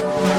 Thank you.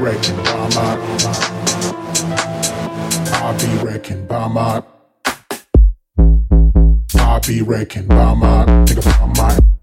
wrecking by my. I'll be wrecking by my. I'll be wrecking by my. Nigga, by my.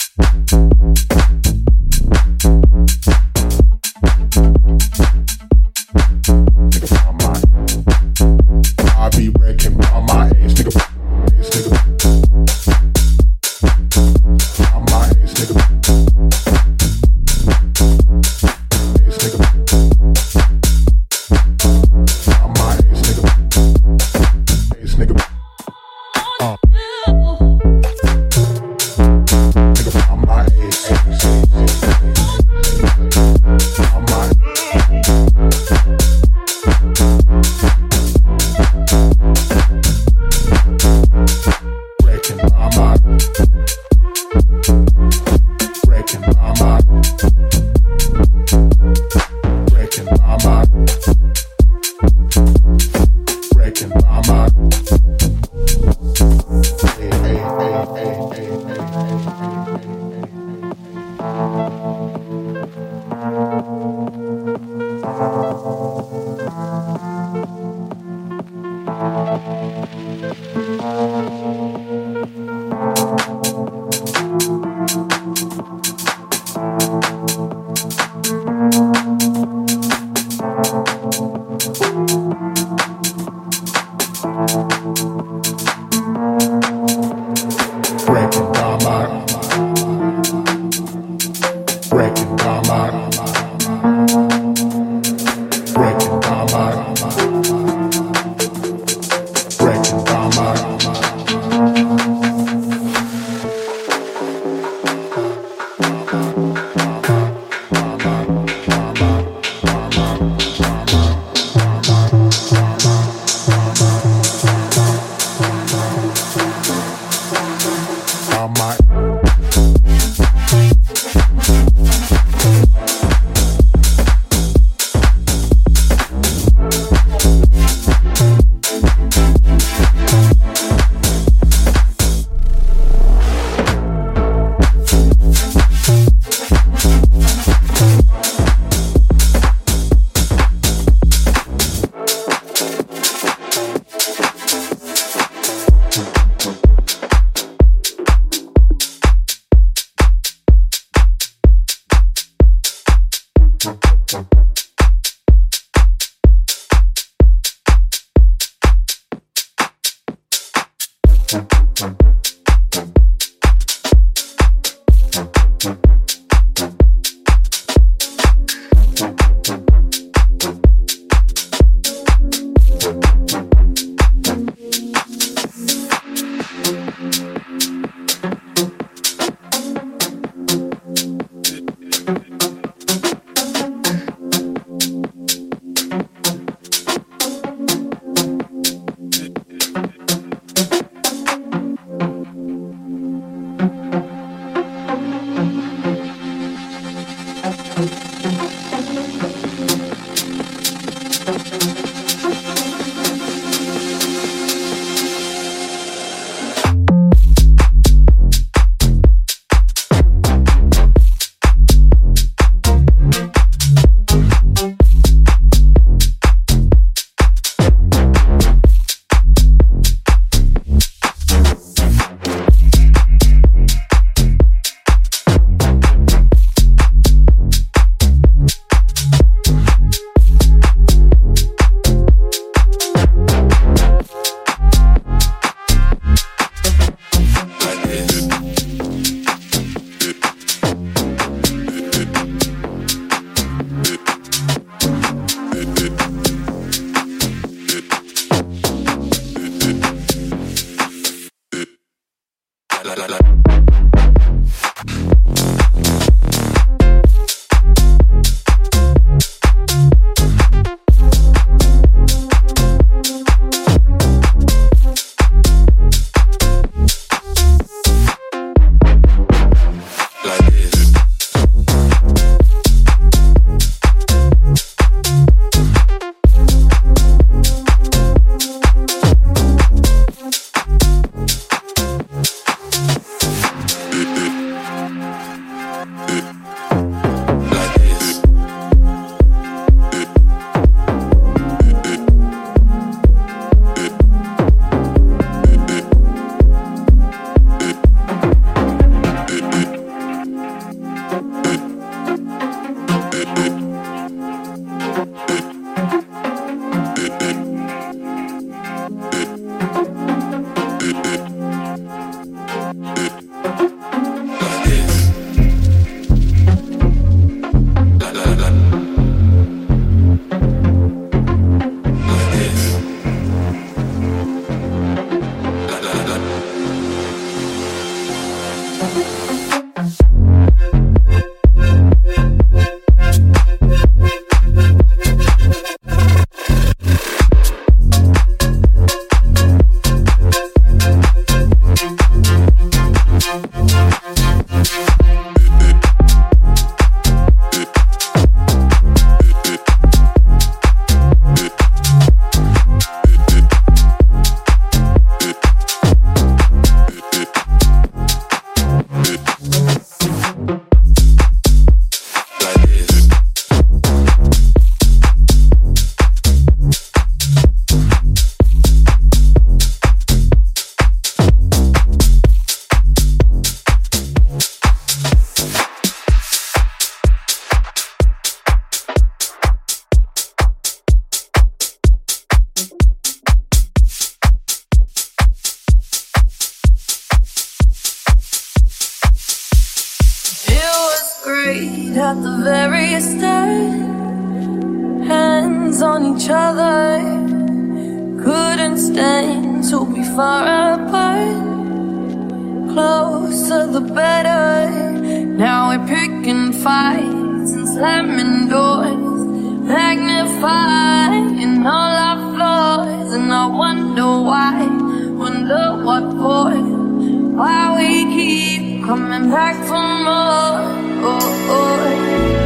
on each other. Couldn't stand to be far apart. Closer the better. Now we're picking fights and slamming doors, magnifying all our flaws. And I wonder why, wonder what for, why we keep coming back for more. Oh, oh.